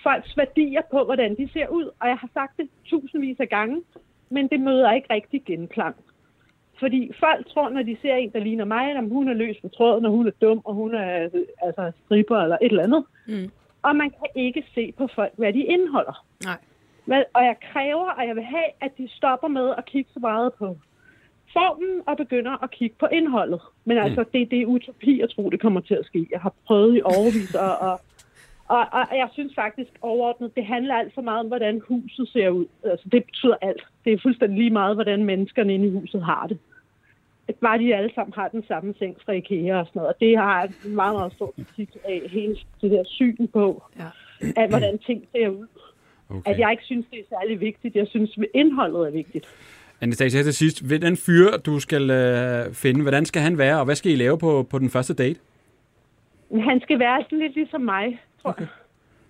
folks værdier på, hvordan de ser ud. Og jeg har sagt det tusindvis af gange, men det møder ikke rigtig genklang. Fordi folk tror, når de ser en, der ligner mig, at hun er løs på tråden, og hun er dum, og hun er altså, stripper eller et eller andet. Mm. Og man kan ikke se på folk, hvad de indeholder. Nej. Vel, og jeg kræver, og jeg vil have, at de stopper med at kigge så meget på formen og begynder at kigge på indholdet. Men altså, det, det er utopi at tro, det kommer til at ske. Jeg har prøvet i overvis, og, og, og, og jeg synes faktisk overordnet, det handler alt for meget om, hvordan huset ser ud. Altså, det betyder alt. Det er fuldstændig lige meget, hvordan menneskerne inde i huset har det. At bare de alle sammen har den samme seng fra IKEA og sådan noget. Og det har jeg en meget, meget stor kritik af hele det der syn på, Ja. at hvordan ting ser ud. Okay. At jeg ikke synes, det er særlig vigtigt. Jeg synes, indholdet er vigtigt. Anastasia, til sidst. Den fyr, du skal øh, finde, hvordan skal han være, og hvad skal I lave på, på den første date? Han skal være sådan lidt ligesom mig, tror okay.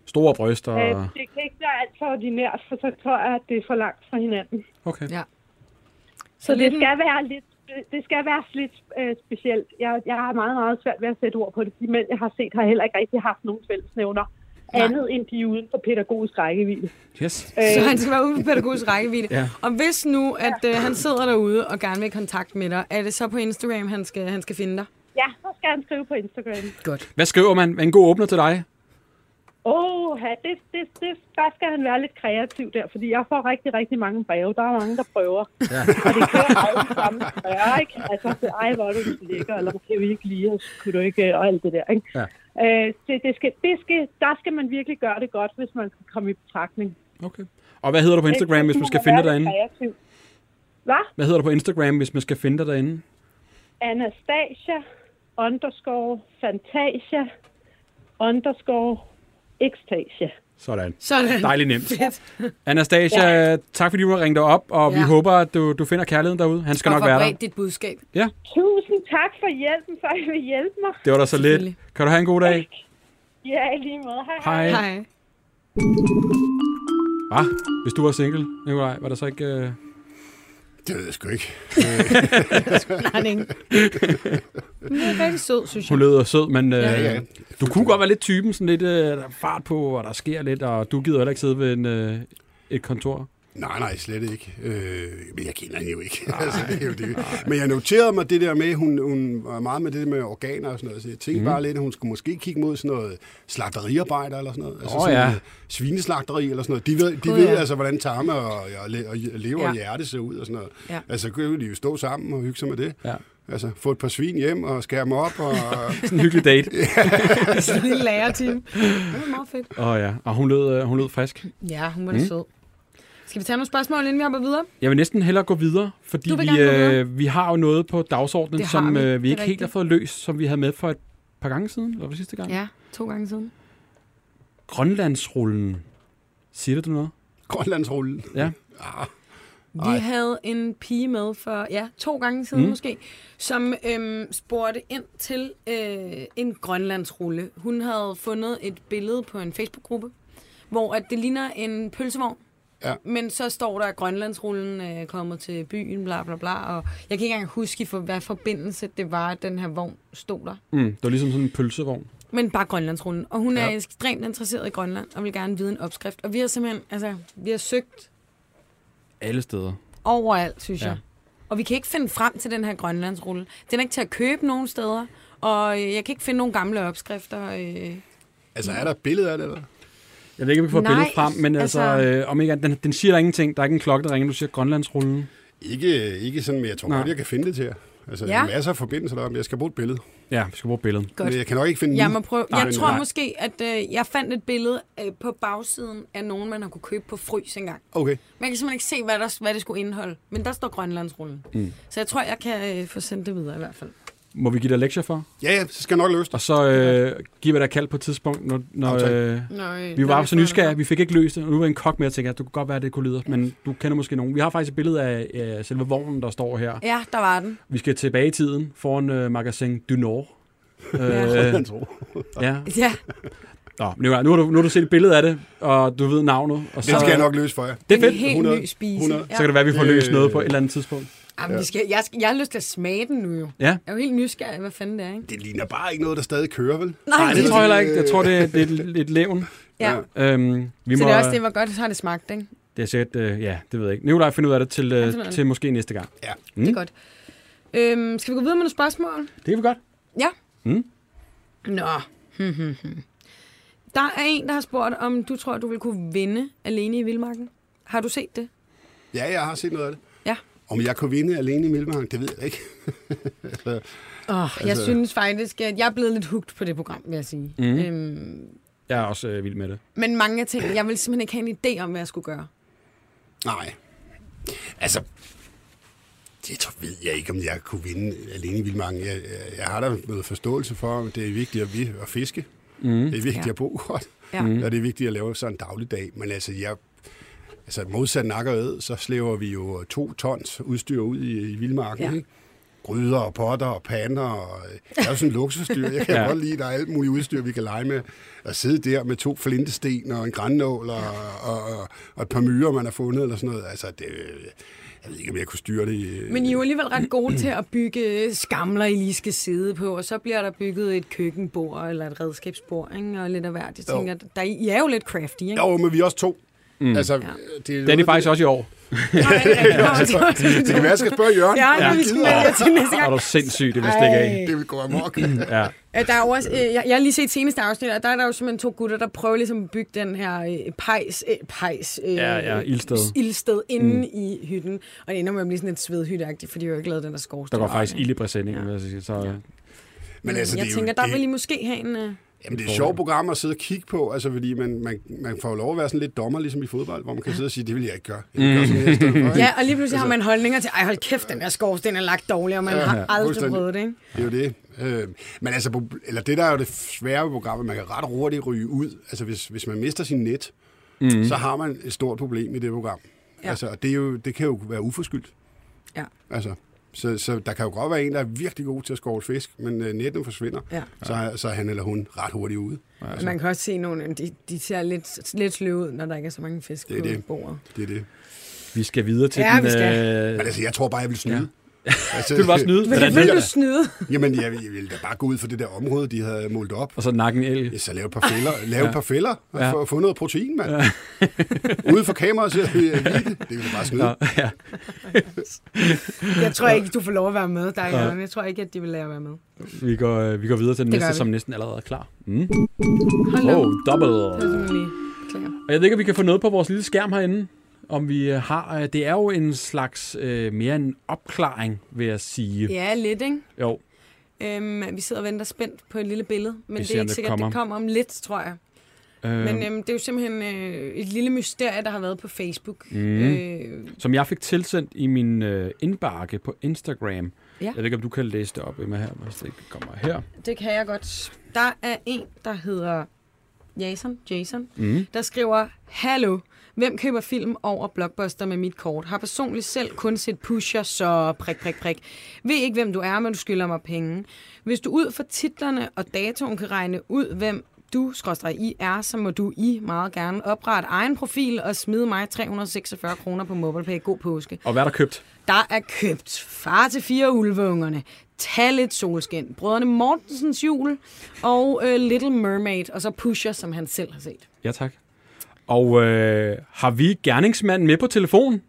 Store bryster? jeg. Øh, det kan ikke være alt for ordinært, for så tror jeg, at det er for langt fra hinanden. Okay. Ja. Så, Så det lidt skal være lidt det skal være lidt øh, specielt. Jeg, jeg har meget, meget svært ved at sætte ord på det. De mænd, jeg har set, har heller ikke rigtig haft nogen fællesnævner. Andet end de er uden for pædagogisk rækkevidde. Yes. Så han skal være ude på pædagogisk rækkevidde. [laughs] Ja. Og hvis nu, at øh, han sidder derude og gerne vil i kontakt med dig, er det så på Instagram, han skal, han skal finde dig? Ja, så skal han skrive på Instagram. Godt. Hvad skriver man? En god åbner til dig? Åh, det, det, det, der skal han være lidt kreativ der, fordi jeg får rigtig, rigtig mange breve. Der er mange, der prøver. Ja. Og det kører alle sammen spørger, ikke? Altså, så, ej, hvor er du lækker, eller kan vi ikke lide os, kunne du ikke, og alt det der, ikke? Ja. Øh, det, det skal, det skal, der skal man virkelig gøre det godt, hvis man skal komme i betragtning. Okay. Og hvad hedder du på Instagram, hvis man skal finde dig derinde? Kreativ. Hvad? Hvad hedder du på Instagram, hvis man skal finde dig derinde? Anastasia underscore Fantasia underscore Extasia. Sådan. Sådan. Dejligt nemt. Fedt. Anastasia, ja. tak fordi du har ringet op, og ja. vi håber, at du, du finder kærligheden derude. Han skal Og nok være der. dit budskab. Ja, Tusind tak for hjælpen, for at I vil hjælpe mig. det var da så lidt. Kan du have en god dag? Ja, i lige måde. Hej, Hej. Hej. Ah, hvis du var single, Nikolaj, var der så ikke... Uh... Det ved jeg sgu ikke. Blanding. Hun er rigtig sød, synes jeg. Hun lød sød, men uh, Ja, ja. du kunne godt være lidt typen, sådan lidt der er fart på, og der sker lidt, og du gider heller ikke sidde ved en, uh, et kontor. Nej, nej, slet ikke. Øh, men jeg kender hende jo ikke. [laughs] altså, det er jo det. Men jeg noterede mig det der med, hun, hun var meget med det med organer og sådan noget. Så jeg tænkte mm. bare lidt, at hun skulle måske kigge mod sådan noget slagteriarbejder eller sådan noget. Altså Åh, sådan ja. svineslagteri eller sådan noget. De ved, de Gud, ved ja. altså, hvordan tarme og, og, og lever Ja. og hjerte ser ud og sådan noget. Ja. Altså, så kan de jo stå sammen og hygge sig med det. Ja. Altså, få et par svin hjem og skære dem op. Og, [laughs] Sådan en hyggelig date. [laughs] Sådan en lille lærerteam. Det var meget fedt. Åh oh, ja, og hun lød, uh, hun lød frisk. Ja, hun var mm. sød. Skal vi tage nogle spørgsmål, inden vi hopper videre? Jeg vil næsten hellere gå videre, fordi vi, øh, vi har jo noget på dagsordenen, Det som vi. øh, vi ikke helt har fået løst, som vi havde med for et par gange siden, eller var sidste gang. Ja, to gange siden. Grønlandsrullen. Siger det du noget? Grønlandsrullen. Ja. Ah, Vi havde en pige med for, ja, to gange siden mm. måske, som øhm, spurgte ind til øh, en grønlandsrulle. Hun havde fundet et billede på en Facebook-gruppe, hvor at det ligner en pølsevogn. Ja. Men så står der, at Grønlandsrullen er kommet til byen, bla bla bla. Og jeg kan ikke engang huske, for hvad forbindelse det var, at den her vogn stod der. Mm, det var ligesom sådan en pølsevogn. Men bare Grønlandsrullen. Og hun er Ja. ekstremt interesseret i Grønland, og vil gerne vide en opskrift. Og vi har simpelthen, altså, vi har søgt Alle steder. overalt, synes Ja. jeg. Og vi kan ikke finde frem til den her grønlandsrulle. Den er ikke til at købe nogen steder. Og øh, jeg kan ikke finde nogen gamle opskrifter. Øh. Altså, er der et billede af det, eller? Jeg ved ikke, om vi får et Nej, billede frem, men altså, altså- øh, om ikke, den, den siger der ingenting. Der er ikke en klokke, der ringer. Du siger Grønlandsrullen. Ikke, ikke sådan, men jeg tror godt, jeg kan finde det til jer. Altså, Ja. der er masser af forbindelser deroppe, men jeg skal bruge et billede. Ja, vi skal bruge billedet. Godt. Men jeg kan nok ikke finde Jeg må prøve. Jeg tror nej. måske, at øh, jeg fandt et billede øh, på bagsiden af nogen, man har kunne købe på frys engang. Okay. Man kan simpelthen ikke se, hvad, der, hvad det skulle indeholde. Men der står Grønlandsrullen. Mm. Så jeg tror, jeg kan øh, få sendt det videre i hvert fald. Må vi give dig lektier for? Ja, ja, så skal jeg nok løse det. Og så øh, giver vi dig kald på et tidspunkt, når, når øh, Nøj, vi var så nysgerrige. Vi fik ikke løst det, og nu var en kok med at tænke, at du kunne godt være, at det kunne lyde, men du kender måske nogen. Vi har faktisk et billede af øh, selve vognen, der står her. Ja, der var den. Vi skal tilbage i tiden foran øh, magasin Du Nord. Øh, [laughs] Jeg tror. ja. Ja, Nå, men nu, har- du, nu har du set et billede af det, og du ved navnet. Og så, Det skal jeg nok løse for jer. Det er en fedt. helt 100, ny spise. 100. Så kan det være, at vi får Det- løst noget på et eller andet tidspunkt. Jamen, vi skal, jeg, skal, jeg har lyst til at smage den nu jo. Ja. Jeg er jo helt nysgerrig, hvad fanden det er, ikke? Det ligner bare ikke noget, der stadig kører, vel? Nej, det det- tror jeg heller ikke. Jeg tror, det er, det er et, et levn. Ja. Øhm, vi Så må, det er også det, hvor godt har det smagt, ikke? det er sikkert, øh, ja, det ved jeg ikke. Nikolaj finder ud af det til, Ja, øh, til måske næste gang. Ja. Mm. Det er godt. Øhm, skal vi gå videre med nogle spørgsmål? Det er vi godt. Ja. Mm. Nå. der er en, der har spurgt, om du tror, du vil kunne vinde alene i Vildmarken. Har du set det? Ja, jeg har set noget af det. Om jeg kunne vinde alene i Mølmarken, det ved jeg ikke. [laughs] altså, Oh, jeg Altså- synes faktisk, at jeg er blevet lidt hugt på det program, vil jeg sige. Mhm. Øhm, Jeg er også øh, vild med det. men mange af tingene, jeg vil simpelthen ikke have en idé om, hvad jeg skulle gøre. nej. Altså, det tror, ved jeg ikke, om jeg kunne vinde alene i Vildmarken. Jeg, jeg, jeg har da noget forståelse for, at det er vigtigt at, vi- at fiske. Mm. Det er vigtigt Ja. at bo godt. Ja. Mhm. Og det er vigtigt at lave sådan en dagligdag. Men altså, jeg, altså modsat nakkered, så slæver vi jo to tons udstyr ud i, i Vildmarken. Ja. Ikke? Gryder og potter og pander. Og, øh, det er jo sådan en luksusdyr. Jeg kan Ja. godt lide, at der er alt muligt udstyr, vi kan lege med. At sidde der med to flintesten og en grænnål og, og, og, og et par myrer, man har fundet eller sådan noget. Altså, det, jeg ved ikke, om jeg kunne styre det. i- Men I er jo alligevel ret gode til at bygge skamler, I lige skal sidde på, og så bliver der bygget et køkkenbord eller et redskabsbord, ikke? og lidt af hvert. Jeg Jo. tænker, der, I er jo lidt crafty, ikke? Jo, men vi er også to. Mm. Altså, Ja. det, Det er de faktisk også i år. [laughs] Nej, det er Det kan være, jeg skal spørge Jørgen. Ja, ja, vi skal med til næste gang. du er sindssygt, det vil stikke af. Det vil gå amok. Ja. Ja, Der er jo også, øh, jeg, jeg har lige set seneste afsnit, og der er der jo simpelthen to gutter, der prøver ligesom at bygge den her øh, pejs, øh, pejs Ja, ja, ildsted. ildsted inde mm. i hytten. Og det ender med at blive sådan lidt svedhytteagtigt, for de har jo ikke lavet den der skorsten. Der går faktisk ild i præsendingen, vil jeg sige. Så, Men Men altså, jeg det er tænker, jo, der det, vil I måske have en... Jamen, det er et sjovt program at sidde og kigge på, altså, fordi man, man, man får jo lov at være sådan lidt dommer, ligesom i fodbold, hvor man kan sidde og sige, det vil jeg ikke gøre. Jeg vil gøre sådan her stedet for, ikke? ja, og lige pludselig har man holdninger til, ej hold kæft, den der skorsten er lagt dårligt, og man Ja, har aldrig fuldstændig. prøvet det, ikke? Det er jo det. Øh, men altså, eller det der er jo det svære ved programmet, man kan ret hurtigt ryge ud. Altså, hvis, hvis man mister sin net, mm. så har man et stort problem i det program. Ja. Ja. Altså, og det, er jo, det kan jo være uforskyldt. Ja. Altså, så, så der kan jo godt være en, der er virkelig god til at skovle fisk, men øh, netten forsvinder, Ja. så, så er han eller hun ret hurtigt ude. Altså. Man kan også se nogle, de, de ser lidt, lidt sløve ud, når der ikke er så mange fisk Det er på det. bordet. Det er det. vi skal videre til Ja, den... vi skal. Øh, Men altså, jeg tror bare, jeg vil snyde. Ja. Altså, du vil bare snyde. Men Hvordan det vil det? du snyde. Jamen, jeg, jeg ville da bare gå ud for det der område, de havde målt op. Og så nakken el. Ja, så lave et par fælder, lave et par fælder og Ja. få, få noget protein, mand. Ja. Ude for kameraet, så vi det. Det vil bare snyde. Ja, ja. Jeg tror ikke, du får lov at være med, der Jørgen. Jeg tror ikke, at de vil lade at være med. Vi går, øh, vi går videre til den Det næste, vi. som næsten allerede er klar. Mm. Hold Oh, double. Det er. Og jeg ved ikke, om vi kan få noget på vores lille skærm herinde. Om vi øh, har... øh, Det er jo en slags øh, mere en opklaring, vil jeg sige. Ja, lidt, ikke? Jo, Øhm, vi sidder og venter spændt på et lille billede, men Vi det er ikke sikkert, kommer. det kommer om lidt, tror jeg. øh, Men øhm, det er jo simpelthen øh, et lille mysterie, der har været på Facebook. Mm. Øh, som jeg fik tilsendt i min øh, indbakke på Instagram. Ja. Jeg ved ikke, om du kan læse det op Emma her, hvis det ikke kommer her. det kan jeg godt. Der er en, der hedder Jason, Jason Mm. der skriver, Hallo, hvem køber film over Blockbuster med mit kort? Har personligt selv kun set Pusher, så prik, prik, prik. Ved ikke, hvem du er, men du skylder mig penge. Hvis du ud fra titlerne og datoen kan regne ud, hvem du, skråstrej I, er, så må du I meget gerne oprette egen profil og smide mig 346 kroner på MobilePay. God påske. Og hvad er der købt? Der er købt far til fire ulveungerne, Tag lidt solskin, Brødrene Mortensens jul og øh, Little Mermaid, og så Pusher, som han selv har set. Ja, tak. Og øh, har vi gerningsmanden med på telefon?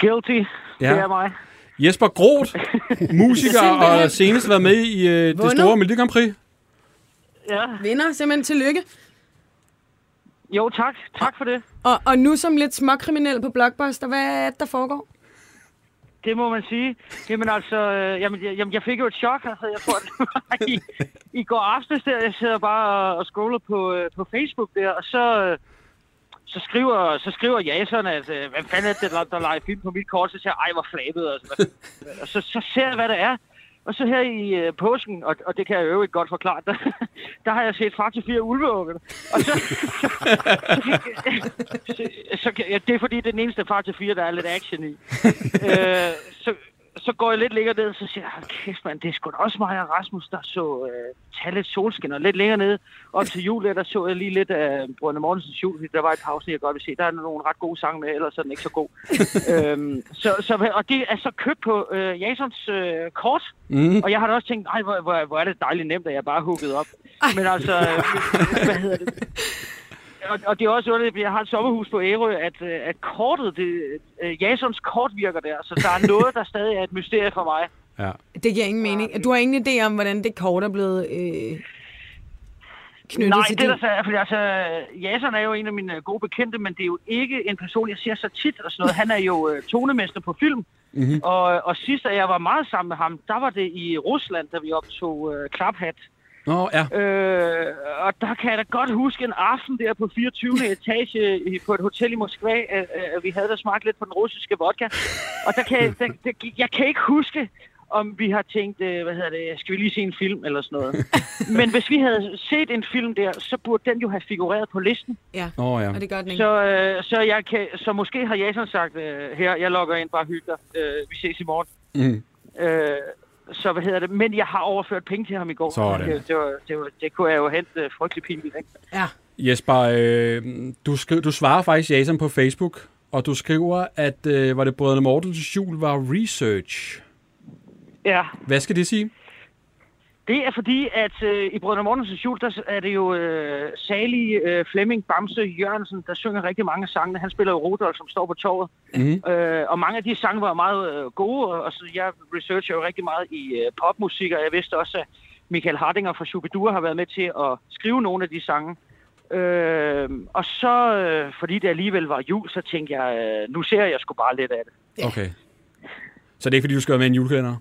Guilty, Ja. det er mig. Jesper Groth, [laughs] musiker og senest været med i øh, det store Melodi Grand Prix. Ja. Vinder, simpelthen tillykke. Jo, tak. Tak for det. Og, og nu som lidt småkriminel på Blockbuster, hvad er det, der foregår? Det må man sige. Jamen altså, øh, jamen, jeg, jamen, jeg fik jo et chok. Altså, jeg tror, det var i, i går aftes der, jeg sidder bare og, og scroller på, øh, på Facebook der, og så, øh, så skriver, så skriver Jason, at øh, hvad fanden er det, der, der leger film på mit kort, så siger jeg, ej, hvor flabet. Altså, og så, så ser jeg, hvad det er. Og så her i øh, påsken, og, og det kan jeg jo ikke godt forklare, der, der har jeg set far til fire ulveunger. Og så, så, så, kan- ja, det er fordi, det er den eneste far til fire, der er lidt action i. øh, så, så går jeg lidt længere ned, og så siger jeg, "Hold kæft mand, det er sgu da også mig og Rasmus, der så øh, tage lidt solskin. Og lidt længere ned, op til jul, der så jeg lige lidt af Brønde Mortensens jul, fordi der var et pause, jeg godt vil se. Der er nogle ret gode sange med, ellers er den ikke så god. [laughs] øhm, så, så, og det er så købt på øh, Jasons øh, kort, Mm. og jeg har da også tænkt, nej, hvor, hvor, hvor er det dejligt nemt, at jeg bare hugget op. Men altså, øh, [laughs] hvad hedder det? Og, og det er også underligt, at jeg har et sommerhus på Ærø, at, øh, at kortet, det, øh, Jasons kort virker der. Så der er [laughs] noget, der stadig er et mysterie for mig. Ja. Det giver ingen mening. Du har ingen idé om, hvordan det kort er blevet øh, knyttet Nej, til det der så er, fordi altså, Jason er jo en af mine gode bekendte, men det er jo ikke en person, jeg ser så tit og sådan noget. Han er jo øh, tonemester på film, mm-hmm. og, og sidst, at jeg var meget sammen med ham, der var det i Rusland, da vi optog øh, Klaphat. Nå, ja. Øh, og der kan jeg da godt huske en aften der på 24. [laughs] etage i- på et hotel i Moskva, at, at vi havde da smagt lidt på den russiske vodka. Og der kan, jeg- der, der, jeg kan ikke huske, om vi har tænkt, øh, hvad hedder det, skal vi lige se en film eller sådan noget. [laughs] Men hvis vi havde set en film der, så burde den jo have figureret på listen. Ja, Nå, ja. og det gør den ikke. Så, øh, så, jeg kan, så måske har Jason sagt, øh, her, jeg logger ind, bare hygge dig. Øh, vi ses i morgen. Mm. Øh, så hvad hedder det? Men jeg har overført penge til ham i går. Sådan. Det, det, var, det, var, det kunne jeg jo hente øh, frygtelig pinligt, ikke? Ja. Jesper, øh, du, skri- du svarer faktisk Jason på Facebook, og du skriver, at øh, var det Brødrene Mortens jul var research. Ja, Hvad skal det sige? Det er fordi, at øh, i Brødrene Mortensens jul, der er det jo øh, salige øh, Flemming Bamse Jørgensen, der synger rigtig mange af sangene. Han spiller jo Rudolf, som står på torvet. Mhm. Øh, og mange af de sange var meget øh, gode, og, og så jeg researcher jo rigtig meget i øh, popmusik, og jeg vidste også, at Michael Hardinger fra Shubidua har været med til at skrive nogle af de sange. Øh, og så, øh, fordi det alligevel var jul, så tænkte jeg, øh, nu ser jeg sgu bare lidt af det. Okay. Så det er ikke, fordi du skal være med i en julekalender?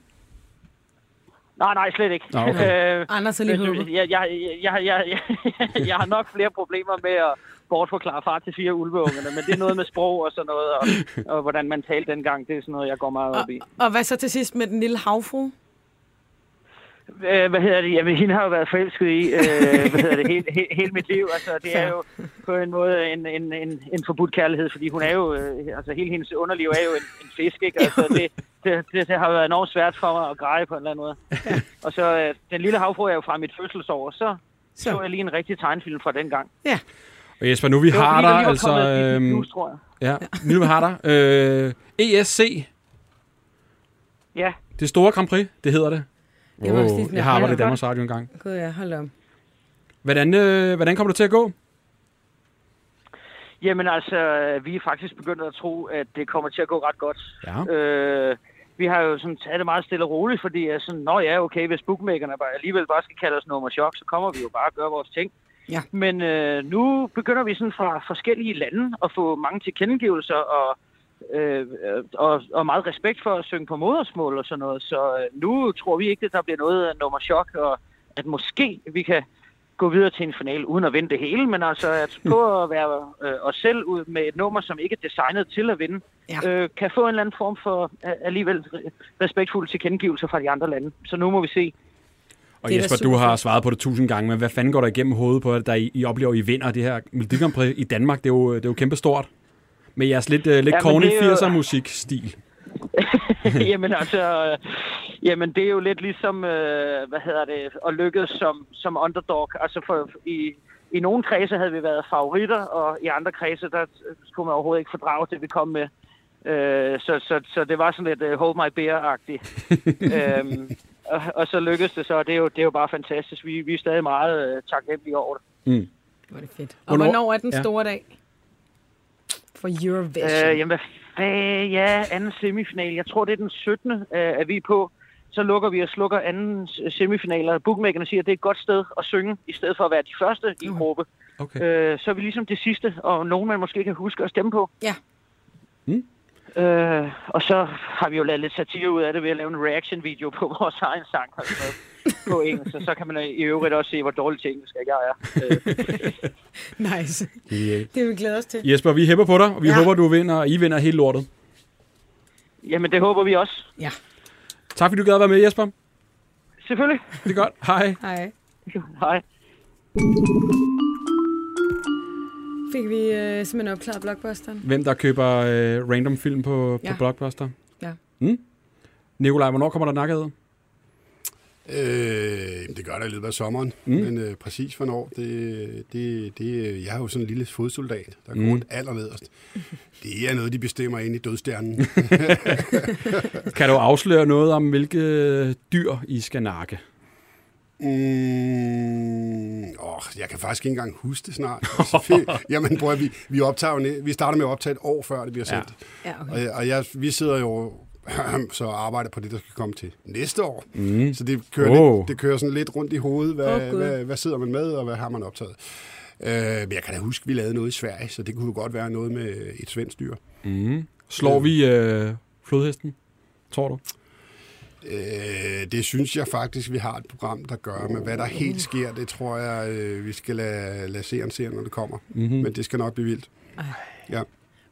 Nej, nej, slet ikke. Nå, okay. Øh, Anders er lige jeg, håbet. jeg, jeg, jeg, jeg, jeg, [laughs] jeg har nok flere problemer med at bortforklare far til fire ulveungerne, men det er noget med sprog og sådan noget, og, og hvordan man talte dengang, det er sådan noget, jeg går meget op i. Og hvad så til sidst med den lille havfru? Øh, hvad hedder det? Jamen, hende har jo været forelsket i, øh, [laughs] hvad hedder det, hele, hele, hele mit liv. Altså, det er jo på en måde en, en, en, en forbudt kærlighed, fordi hun er jo, øh, altså hele hendes underliv er jo en, en fisk, ikke? Altså, det, det, det, det har været enormt svært for mig at greje på en eller anden måde. Og så, øh, den lille havfru er jo fra mit fødselsår, så så, så jeg lige en rigtig tegnfilm fra den gang. Og Jesper, nu vi Det har dig, altså... plus, tror jeg. ja, nu vi har dig. Øh, ESC, Ja, det store Grand Prix, det hedder det. Jeg var sådan, jeg har arbejdet i. Danmarks Radio engang. Gud ja, hold om. Hvordan, øh, hvordan kommer det til at gå? jamen altså, vi er faktisk begyndt at tro, at det kommer til at gå ret godt. Ja. Øh, vi har jo sådan taget det meget stille og roligt, fordi jeg sådan, nå ja, okay, hvis bookmakerne bare, alligevel bare skal kalde os nummer chok, så kommer vi jo bare og gøre vores ting. Ja. Men øh, nu begynder vi sådan fra forskellige lande at få mange tilkendegivelser og, øh, øh, og, og meget respekt for at synge på modersmål og sådan noget. Så øh, nu tror vi ikke, at der bliver noget af nummer chok, og at måske vi kan gå videre til en finale uden at vinde det hele, men altså at [laughs] på at være øh, os selv ud med et nummer, som ikke er designet til at vinde, Ja. øh, kan få en eller anden form for øh, alligevel respektfulde tilkendegivelser fra de andre lande. Så nu må vi se. Og Det er Jesper, du har svaret på det tusind gange, men hvad fanden går der igennem hovedet på, at der I, I oplever, at I vinder det her Melodi i Danmark? Det er jo, det er jo kæmpe stort. Med jeres lidt, uh, lidt men corny det er jo- 80'er musikstil. [laughs] jamen altså, øh, jamen det er jo lidt ligesom, øh, hvad hedder det, at lykkes som, som underdog. Altså for, i, i nogle kredse havde vi været favoritter, og i andre kredse, der skulle man overhovedet ikke fordrage det, vi kom med. Øh, så, så, så det var sådan lidt uh, hold my beer-agtigt. [laughs] øhm, og, og så lykkedes det så, og det er jo, det er jo bare fantastisk. Vi, vi er stadig meget øh, taknemmelige over det. Hvor er det fedt. Og Hvornår- hvornår er den Ja. store dag? For Eurovision. Øh, jamen, hvad ja, anden semifinal. Jeg tror, det er den 17. Øh, er vi på. Så lukker vi og slukker anden semifinaler. Bookmakerne siger, at det er et godt sted at synge, i stedet for at være de første i en gruppe. Okay. Øh, så er vi ligesom det sidste, og nogen man måske kan huske at stemme på. Ja. Mm. Øh, og så har vi jo lavet lidt satire ud af det ved at lave en reaction-video på [laughs] vores egen sang og sådan noget på engelsk. Og så kan man i øvrigt også se, hvor dårligt til engelsk jeg [laughs] er. Øh, Nice. Genialt. Det vil vi glæde os til. Jesper, vi hæpper på dig, og vi Ja. ja. håber, du vinder, og I vinder hele lortet. jamen, det håber vi også. Ja. Tak fordi du gad at være med, Jesper. Selvfølgelig. Det er godt. Hej. Hej. Hej. Fik vi øh, simpelthen opklaret blockbusteren? Hvem der køber øh, random film på, Ja. på Blockbuster. Ja. Mm? Nikolaj, hvornår kommer der nakket? Øh, det gør der i løbet af sommeren, Mm. mm. men øh, præcis hvornår, det, det, det, jeg er jo sådan en lille fodsoldat, der går Mm. rundt allernederst. Det er noget, de bestemmer ind i dødstjernen. [laughs] Kan du afsløre noget om, hvilke dyr I skal nakke? Mm, åh, jeg kan faktisk ikke engang huske det snart. [laughs] Jamen, bror, vi, vi, optager vi starter med at optage et år før, det bliver Ja. sendt. Ja, okay. Og, og jeg, vi sidder jo [clears throat] så arbejder på det, der skal komme til næste år. Mm. Så det kører, Oh. lidt, det kører sådan lidt rundt i hovedet, hvad, oh, hvad, hvad sidder man med, og hvad har man optaget. Øh, men jeg kan da huske, at vi lavede noget i Sverige, så det kunne jo godt være noget med et svensk dyr. Mm. Slår vi øh, flodhesten, tror du? Øh, det synes jeg faktisk, vi har et program, der gør. Men hvad der helt sker, det tror jeg, øh, vi skal lade, lade seeren se, når det kommer. Mm-hmm. Men det skal nok blive vildt. Ja.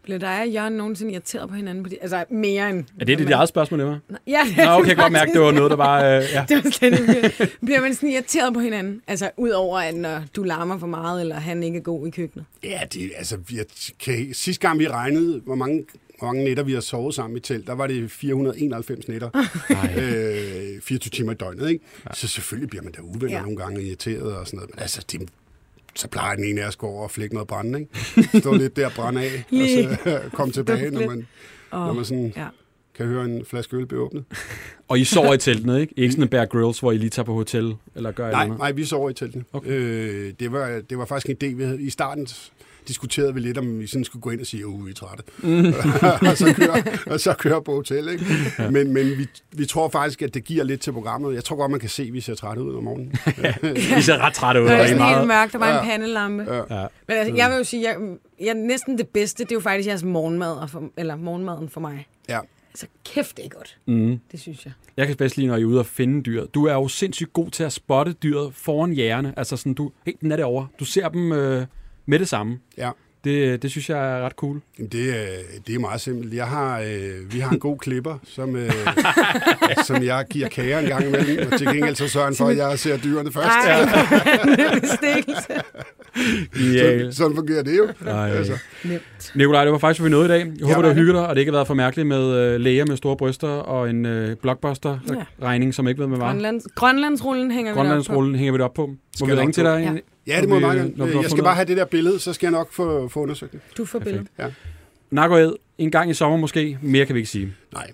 Blev dig og Jørgen nogensinde irriteret på hinanden? På de, altså mere end... Er det dit eget spørgsmål, det var? Ja, det Nå, er okay, godt mærke, det var noget, der var... Øh, ja. [laughs] Det var slet ikke... Bliver man sådan irriteret på hinanden? Altså, udover at når du larmer for meget, eller han ikke er god i køkkenet? Ja, det, altså, jeg kan, sidste gang vi regnede, hvor mange, hvor mange nætter vi har sovet sammen i telt, der var det 491 nætter. øh, 24 timer i døgnet, ikke? Ja. Så selvfølgelig bliver man da uvenner Ja. nogle gange irriteret og sådan noget. Men altså, det, så plejer den ene af os at gå over og flække noget brænde, ikke? [laughs] Stå lidt der og brænde af, og så komme tilbage, når man, når Åh, man sådan ja. kan høre en flaske øl blive åbnet. [laughs] Og I sover i teltene, ikke? Ikke sådan en Bear Grylls, hvor I lige tager på hotel, eller gør Nej, eller nej, vi sover i teltene. Okay. Øh, det, var, det var faktisk en idé, vi havde. I starten diskuterede vi lidt, om vi sådan skulle gå ind og sige, uh, vi er trætte. Mm. [laughs] og, så køre, og så køre på hotel, ikke? Men, men vi, vi tror faktisk, at det giver lidt til programmet. Jeg tror godt, man kan se, at vi ser trætte ud om morgenen. I ser ret trætte ud. Det er sådan helt mørkt, der var en Ja. pandelampe. Ja. Ja. Men altså, jeg vil jo sige, jeg, jeg, næsten det bedste, det er jo faktisk jeres morgenmad, og for, eller morgenmaden for mig. Ja. Altså, kæft, det er godt. Mm. Det synes jeg. Jeg kan bedst lide, når I er ude og finde dyr. Du er jo sindssygt god til at spotte dyret foran jægerne. Altså sådan, du, hey, den er derovre. Du ser dem øh, med det samme. Ja. Det, det synes jeg er ret cool. Det, er- det er meget simpelt. Jeg har, øh, vi har en god klipper, som, øh, [laughs] som jeg giver kager en gang imellem, og til gengæld så sørger han for, at jeg ser dyrene først. Ej, bestikkelse. Yeah. Så, sådan fungerer det jo. Ej. Altså, Nemt. Nikolaj, det var faktisk, hvad vi nåede i dag. Jeg håber, var det var det. hyggeligt, og det ikke har været for mærkeligt med øh, læger med store bryster og en øh, blockbuster-regning, som ikke ved, hvad var. Grønlands, Grønlandsrullen hænger vi Grønlandsrullen hænger vi det op på. Må Skal vi nok ringe til dig? Ja. ja, det må jeg vi, meget øh, når vi gerne. har Jeg skal bare have det der billede, så skal jeg nok få, få undersøgt det. Du får billedet. Ja. Nakkoed, en gang i sommer måske. Mere kan vi ikke sige. Nej,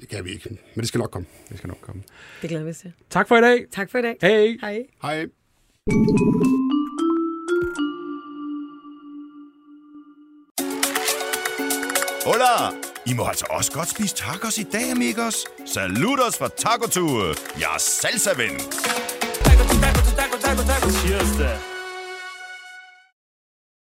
det kan vi ikke. Men det skal nok komme. Det skal nok komme. Det glæder vi til. Tak for i dag. Tak for i dag. Hej. Hej. Hej. Hola! I må altså også godt spise tacos i dag, amigos. Saludos fra Taco Tue. Jeg er salsa-ven. Taco, taco, taco, taco, taco, taco. Cheers da.